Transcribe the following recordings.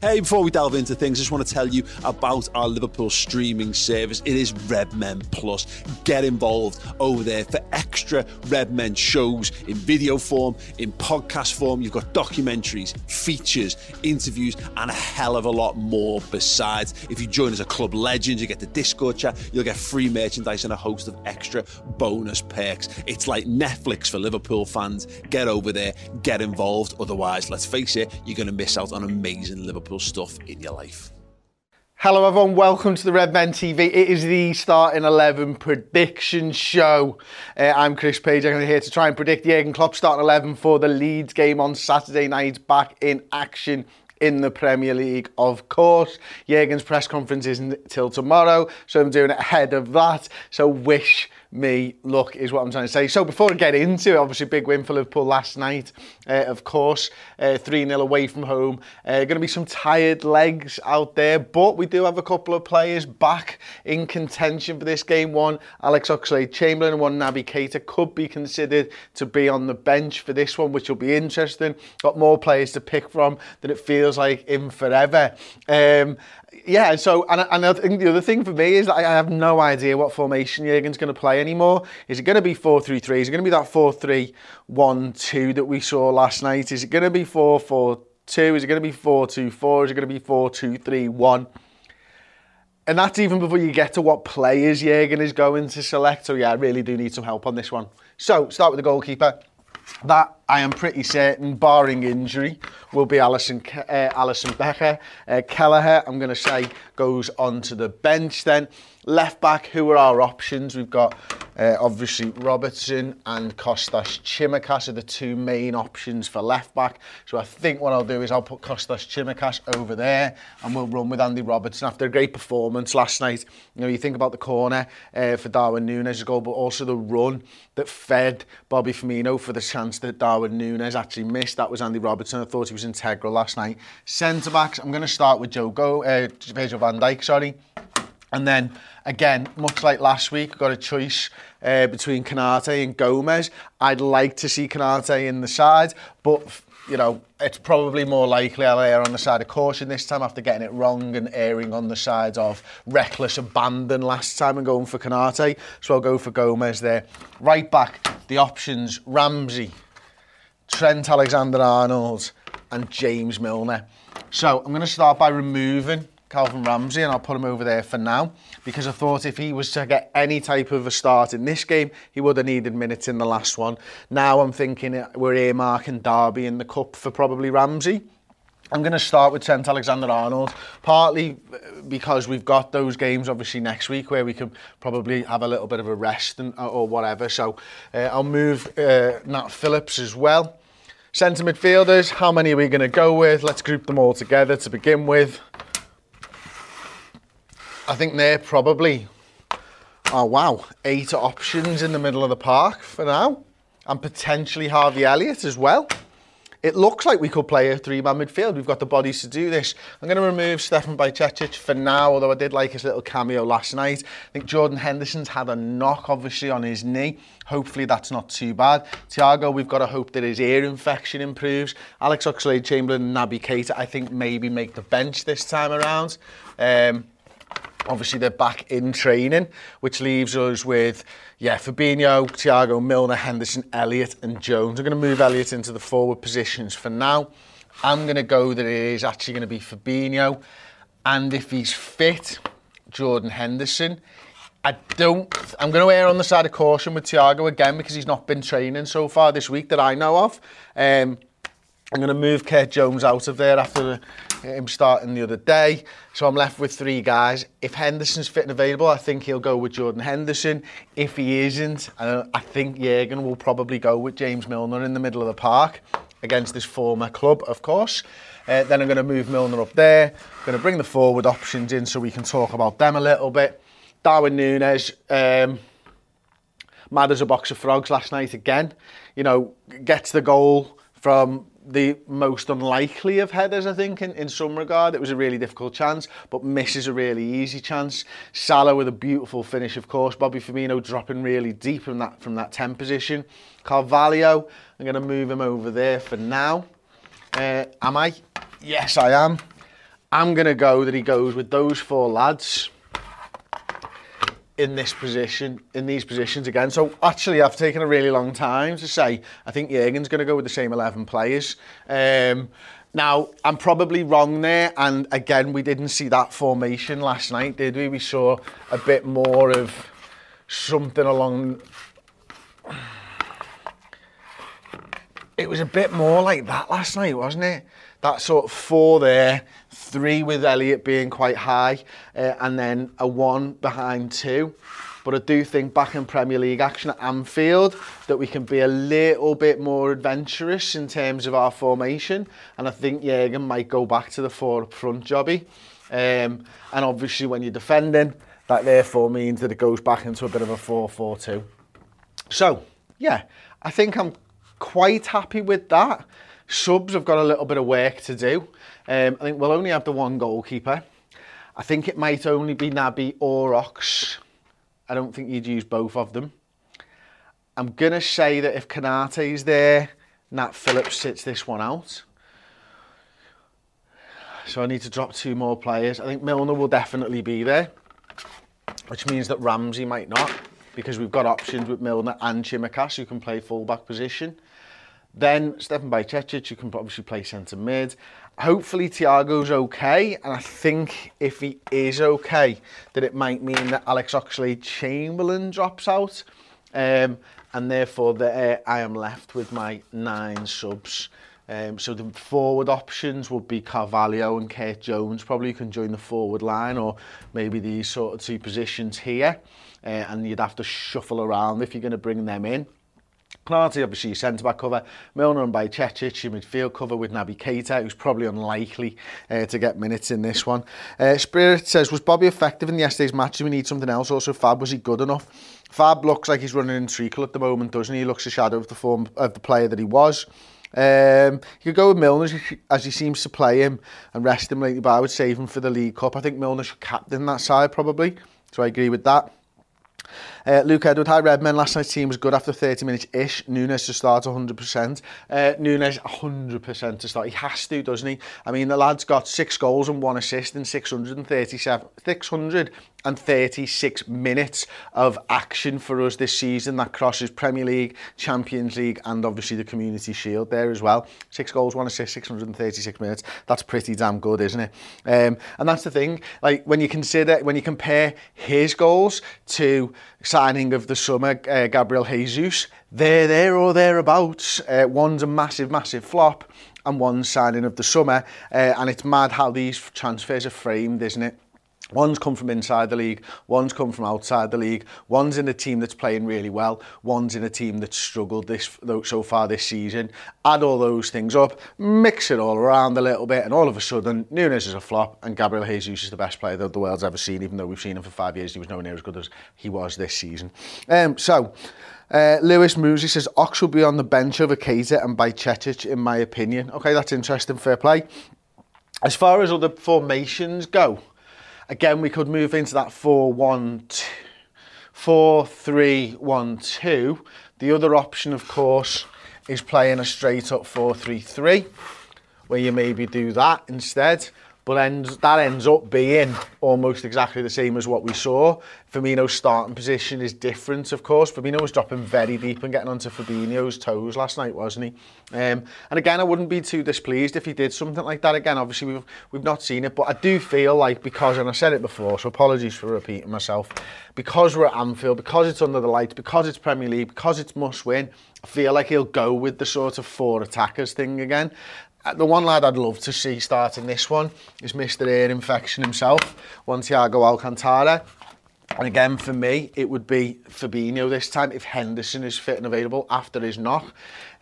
Hey, before we delve into things, I just want to tell you about our Liverpool streaming service. It is Redmen Plus. Get involved over there for extra Redmen shows in video form, in podcast form. You've got documentaries, features, interviews, and a hell of a lot more besides. If you join as a club legend, you get the Discord chat, you'll get free merchandise and a host of extra bonus perks. It's like Netflix for Liverpool fans. Get over there, get involved. Otherwise, let's face it, you're going to miss out on amazing Liverpool stuff in your life. Hello, everyone. Welcome to the Red Men TV. It is the starting 11 prediction show. Uh, I'm Chris Page. I'm here to try and predict Jurgen Klopp starting 11 for the Leeds game on Saturday night. Back in action in the Premier League, of course. Jurgen's press conference isn't till tomorrow, so I'm doing it ahead of that. So wish me look is what I'm trying to say. So before I get into it, obviously big win for Liverpool last night, uh, of course, uh, 3-0 away from home. Uh, going to be some tired legs out there, but we do have a couple of players back in contention for this game. One, Alex Oxlade-Chamberlain, and one, Naby Keita, could be considered to be on the bench for this one, which will be interesting. Got more players to pick from than it feels like in forever. Um, yeah, so, and, and I think the other thing for me is that I have no idea what formation Jurgen's going to play anymore. Is it going to be 4-3-3? Is it going to be that 4-3-1-2 that we saw last night? Is it going to be 4-4-2? Is it going to be 4-2-4? Is it going to be 4-2-3-1? And that's even before you get to what players Jurgen is going to select. So yeah, I really do need some help on this one. So, start with the goalkeeper. That I am pretty certain, barring injury, will be Alisson, uh, Alisson Becker. Uh, Kelleher, I'm going to say, goes onto the bench then. Left back, who are our options? We've got uh, obviously Robertson and Kostas Tsimikas are the two main options for left back. So I think what I'll do is I'll put Kostas Tsimikas over there and we'll run with Andy Robertson after a great performance last night. You know, you think about the corner uh, for Darwin Nunez' goal, but also the run that fed Bobby Firmino for the chance that Darwin Nunez actually missed. That was Andy Robertson. I thought he was integral last night. Centre backs, I'm going to start with Joe Go, uh, Virgil van Dijk, sorry. And then, again, much like last week, got a choice uh, between Konate and Gomez. I'd like to see Konate in the side, but, you know, it's probably more likely I'll err on the side of caution this time after getting it wrong and erring on the side of reckless abandon last time and going for Konate. So I'll go for Gomez there. Right back, the options, Ramsey, Trent Alexander-Arnold and James Milner. So I'm going to start by removing Calvin Ramsey and I'll put him over there for now because I thought if he was to get any type of a start in this game, he would have needed minutes in the last one. Now I'm thinking we're earmarking Derby in the cup for probably Ramsey. I'm going to start with Trent Alexander-Arnold, partly because we've got those games obviously next week where we can probably have a little bit of a rest and, or whatever. So uh, I'll move uh, Nat Phillips as well. Centre midfielders, how many are we going to go with? Let's group them all together to begin with. I think they're probably, oh wow, eight options in the middle of the park for now. And potentially Harvey Elliott as well. It looks like we could play a three-man midfield. We've got the bodies to do this. I'm going to remove Stefan Bajcetic for now, although I did like his little cameo last night. I think Jordan Henderson's had a knock, obviously, on his knee. Hopefully that's not too bad. Thiago, we've got to hope that his ear infection improves. Alex Oxlade-Chamberlain and Naby Keita, I think maybe make the bench this time around. Um, obviously they're back in training, which leaves us with, yeah, Fabinho, Thiago, Milner, Henderson, Elliott and Jones. I'm going to move Elliott into the forward positions for now. I'm going to go that it is actually going to be Fabinho. And if he's fit, Jordan Henderson. I don't. I'm going to err on the side of caution with Thiago again because he's not been training so far this week that I know of. Um, I'm going to move Curtis Jones out of there after him starting the other day. So I'm left with three guys. If Henderson's fit and available, I think he'll go with Jordan Henderson. If he isn't, I think Jurgen will probably go with James Milner in the middle of the park against this former club, of course. Uh, then I'm going to move Milner up there. I'm going to bring the forward options in so we can talk about them a little bit. Darwin Nunez, um, mad as a box of frogs last night again. You know, gets the goal from the most unlikely of headers, I think, in, in some regard. It was a really difficult chance, but misses a really easy chance. Salah with a beautiful finish, of course. Bobby Firmino dropping really deep from that from that 10 position. Carvalho, I'm going to move him over there for now. Uh, am I? Yes, I am. I'm going to go that he goes with those four lads in this position, in these positions again. So actually, I've taken a really long time to say I think Jurgen's going to go with the same 11 players. Um, now, I'm probably wrong there, and again, we didn't see that formation last night, did we? We saw a bit more of something along. It was a bit more like that last night, wasn't it? That sort of four there, three with Elliot being quite high, uh, and then a one behind two. But I do think back in Premier League action at Anfield that we can be a little bit more adventurous in terms of our formation. And I think Jurgen might go back to the four up front jobby. Um, and obviously when you're defending, that therefore means that it goes back into a bit of a 4-4-2. So, yeah, I think I'm quite happy with that. Subs have got a little bit of work to do. Um, I think we'll only have the one goalkeeper. I think it might only be Naby or Ox. I don't think you'd use both of them. I'm going to say that if Konate's there, Nat Phillips sits this one out. So I need to drop two more players. I think Milner will definitely be there, which means that Ramsey might not, because we've got options with Milner and Tsimikas who can play full-back position. Then Stefan Bajcetic, you can obviously play centre mid. hopefully Thiago's okay, and I think if he is okay, that it might mean that Alex Oxlade-Chamberlain drops out, um, and therefore that uh, I am left with my nine subs. Um, so the forward options would be Carvalho and Kurt Jones probably can join the forward line or maybe these sort of two positions here uh, and you'd have to shuffle around if you're going to bring them in. Konate, obviously, centre back cover. Milner and Bajcetic, your midfield cover with Naby Keita, who's probably unlikely uh, to get minutes in this one. Uh, Spirit says, was Bobby effective in yesterday's match? Do we need something else? Also, Fab, was he good enough? Fab looks like he's running in treacle at the moment, doesn't he? He looks a shadow of the form of the player that he was. Um, you could go with Milner as he seems to play him and rest him lately, but I would save him for the League Cup. I think Milner should captain that side probably, so I agree with that. Uh, Luke Edward, hi Redmen. Last night's team was good after 30 minutes-ish. Nunez to start 100%. Uh, Nunez 100% to start. He has to, doesn't he? I mean, the lad's got six goals and one assist in 637, 636 minutes of action for us this season. That crosses Premier League, Champions League, and obviously the Community Shield there as well. Six goals, one assist, 636 minutes. That's pretty damn good, isn't it? Um, and that's the thing. Like when you consider, when you compare his goals to signing of the summer, uh, Gabriel Jesus, they're there or thereabouts. Uh, one's a massive, massive flop, and one's signing of the summer. Uh, and it's mad how these transfers are framed, isn't it? One's come from inside the league, one's come from outside the league, one's in a team that's playing really well, one's in a team that's struggled this so far this season. Add all those things up, mix it all around a little bit, and all of a sudden, Nunez is a flop, and Gabriel Jesus is the best player that the world's ever seen, even though we've seen him for five years. He was nowhere near as good as he was this season. Um, so, uh, Lewis Moosey says, Ox will be on the bench over Keita and Bajcetic, in my opinion. Okay, that's interesting, fair play. As far as other formations go, Again, we could move into that 4-1, 4-3-1-2. The other option, of course, is playing a straight up 4-3-3, where you maybe do that instead. But ends, that ends up being almost exactly the same as what we saw. Firmino's starting position is different, of course. Firmino was dropping very deep and getting onto Fabinho's toes last night, wasn't he? Um, and again, I wouldn't be too displeased if he did something like that again. Obviously, we've, we've not seen it, but I do feel like because, and I said it before, so apologies for repeating myself, because we're at Anfield, because it's under the lights, because it's Premier League, because it's must win, I feel like he'll go with the sort of four attackers thing again. Uh, the one lad I'd love to see starting this one is Mr. Ear Infection himself, one Thiago Alcantara. And again, for me, it would be Fabinho this time if Henderson is fit and available after his knock.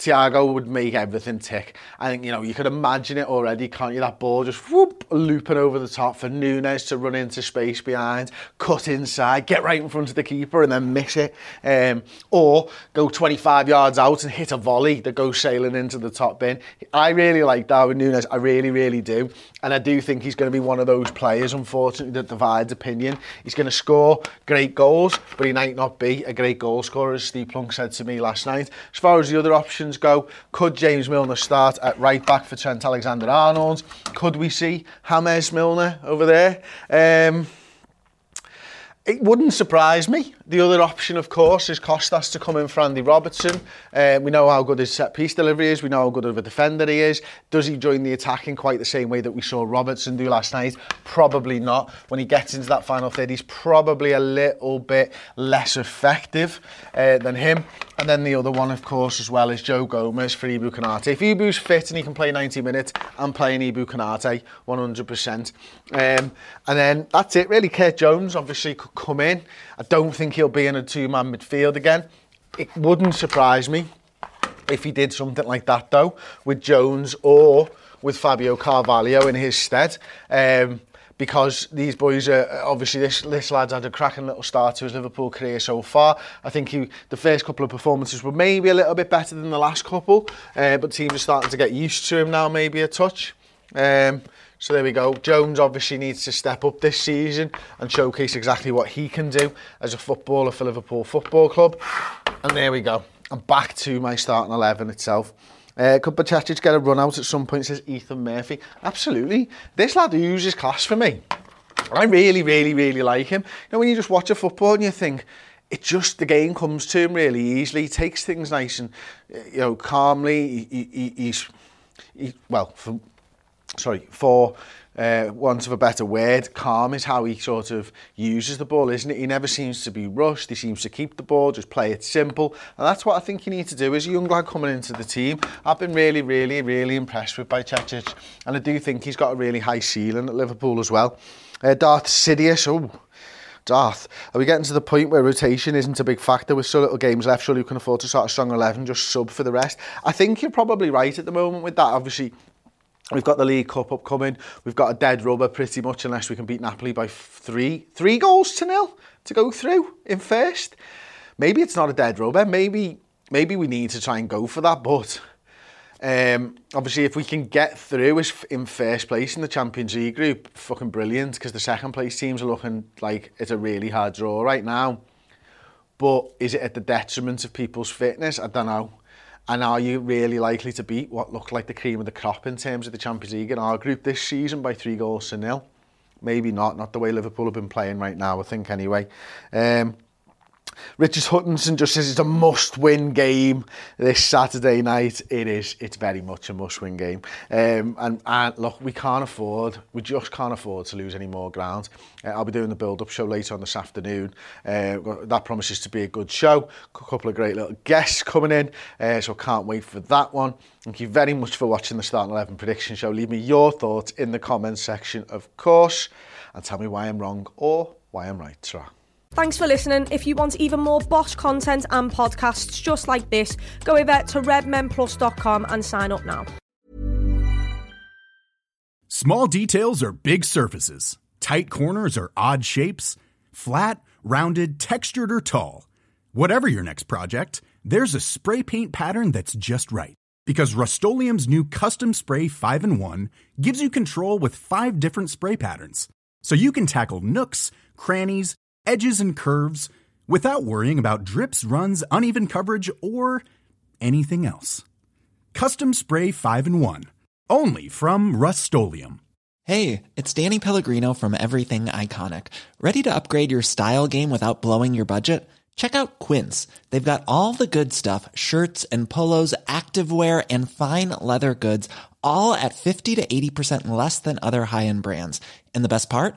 Thiago would make everything tick. I think, you know, you could imagine it already, can't you? That ball just whoop, looping over the top for Nunez to run into space behind, cut inside, get right in front of the keeper and then miss it. Um, or go 25 yards out and hit a volley that goes sailing into the top bin. I really like Darwin Nunez. I really, really do. And I do think he's going to be one of those players, unfortunately, that divides opinion. He's going to score great goals, but he might not be a great goal scorer, as Steve Plunk said to me last night. As far as the other options go, could James Milner start at right back for Trent Alexander-Arnold? Could we see James Milner over there? Um, it wouldn't surprise me. The other option, of course, is Costas to come in for Andy Robertson. Uh, we know how good his set piece delivery is. We know how good of a defender he is. Does he join the attack in quite the same way that we saw Robertson do last night? Probably not. When he gets into that final third, he's probably a little bit less effective uh, than him. And then the other one, of course, as well, is Joe Gomez for Ibou Konate. If Ibou's fit and he can play 90 minutes, I'm playing Ibou Konate 100%. Um, and then that's it, really. Curtis Jones obviously could come in. I don't think he'll be in a two-man midfield again. It wouldn't surprise me if he did something like that, though, with Jones or with Fabio Carvalho in his stead. Um, because these boys are obviously this this lad's had a cracking little start to his Liverpool career so far. I think he the first couple of performances were maybe a little bit better than the last couple, uh, but teams are starting to get used to him now, maybe a touch. Um, so there we go. Jones obviously needs to step up this season and showcase exactly what he can do as a footballer for Liverpool Football Club. And there we go. I'm back to my starting 11 itself. Uh, could Bajcetic get a run out at some point, says Ethan Murphy. Absolutely. This lad uses class for me. I really, really, really like him. You know, when you just watch a football and you think, it just, the game comes to him really easily. He takes things nice and, you know, calmly. He, he, he's, he, well, for, sorry, for uh, want of a better word, calm is how he sort of uses the ball, isn't it? He never seems to be rushed. He seems to keep the ball, just play it simple. And that's what I think you need to do as a young lad coming into the team. I've been really, really, really impressed with Bajcetic. And I do think he's got a really high ceiling at Liverpool as well. Uh, Darth Sidious, oh, Darth, are we getting to the point where rotation isn't a big factor with so little games left? Surely you can afford to start a strong 11, just sub for the rest. I think you're probably right at the moment with that. Obviously, We've got the League Cup upcoming. We've got a dead rubber pretty much unless we can beat Napoli by three, three goals to nil to go through in first. Maybe it's not a dead rubber. Maybe maybe we need to try and go for that. But um, obviously, if we can get through in first place in the Champions League group, fucking brilliant. Because the second place teams are looking like it's a really hard draw right now. But is it at the detriment of people's fitness? I don't know. And are you really likely to beat what looked like the cream of the crop in terms of the Champions League in our group this season by three goals to nil? Maybe not, not the way Liverpool have been playing right now, I think, anyway. Um, Richard Hutchinson just says it's a must-win game this Saturday night. It is. It's very much a must-win game. Um, and, and look, we can't afford, we just can't afford to lose any more ground. Uh, I'll be doing the build-up show later on this afternoon. Uh, that promises to be a good show. A couple of great little guests coming in, uh, so can't wait for that one. Thank you very much for watching the Start 11 prediction show. Leave me your thoughts in the comments section, of course, and tell me why I'm wrong or why I'm right. Tra. Thanks for listening. If you want even more Bosch content and podcasts just like this, go over to redmenplus.com and sign up now. Small details are big surfaces, tight corners are odd shapes, flat, rounded, textured, or tall. Whatever your next project, there's a spray paint pattern that's just right. Because Rust-Oleum Custom Spray 5 in 1 gives you control with five different spray patterns. So you can tackle nooks, crannies, edges, and curves without worrying about drips, runs, uneven coverage, or anything else. Custom Spray 5 and 1. Only from Rust Hey, it's Danny Pellegrino from Everything Iconic. Ready to upgrade your style game without blowing your budget? Check out Quince. They've got all the good stuff shirts and polos, activewear, and fine leather goods, all at 50 to 80% less than other high end brands. And the best part?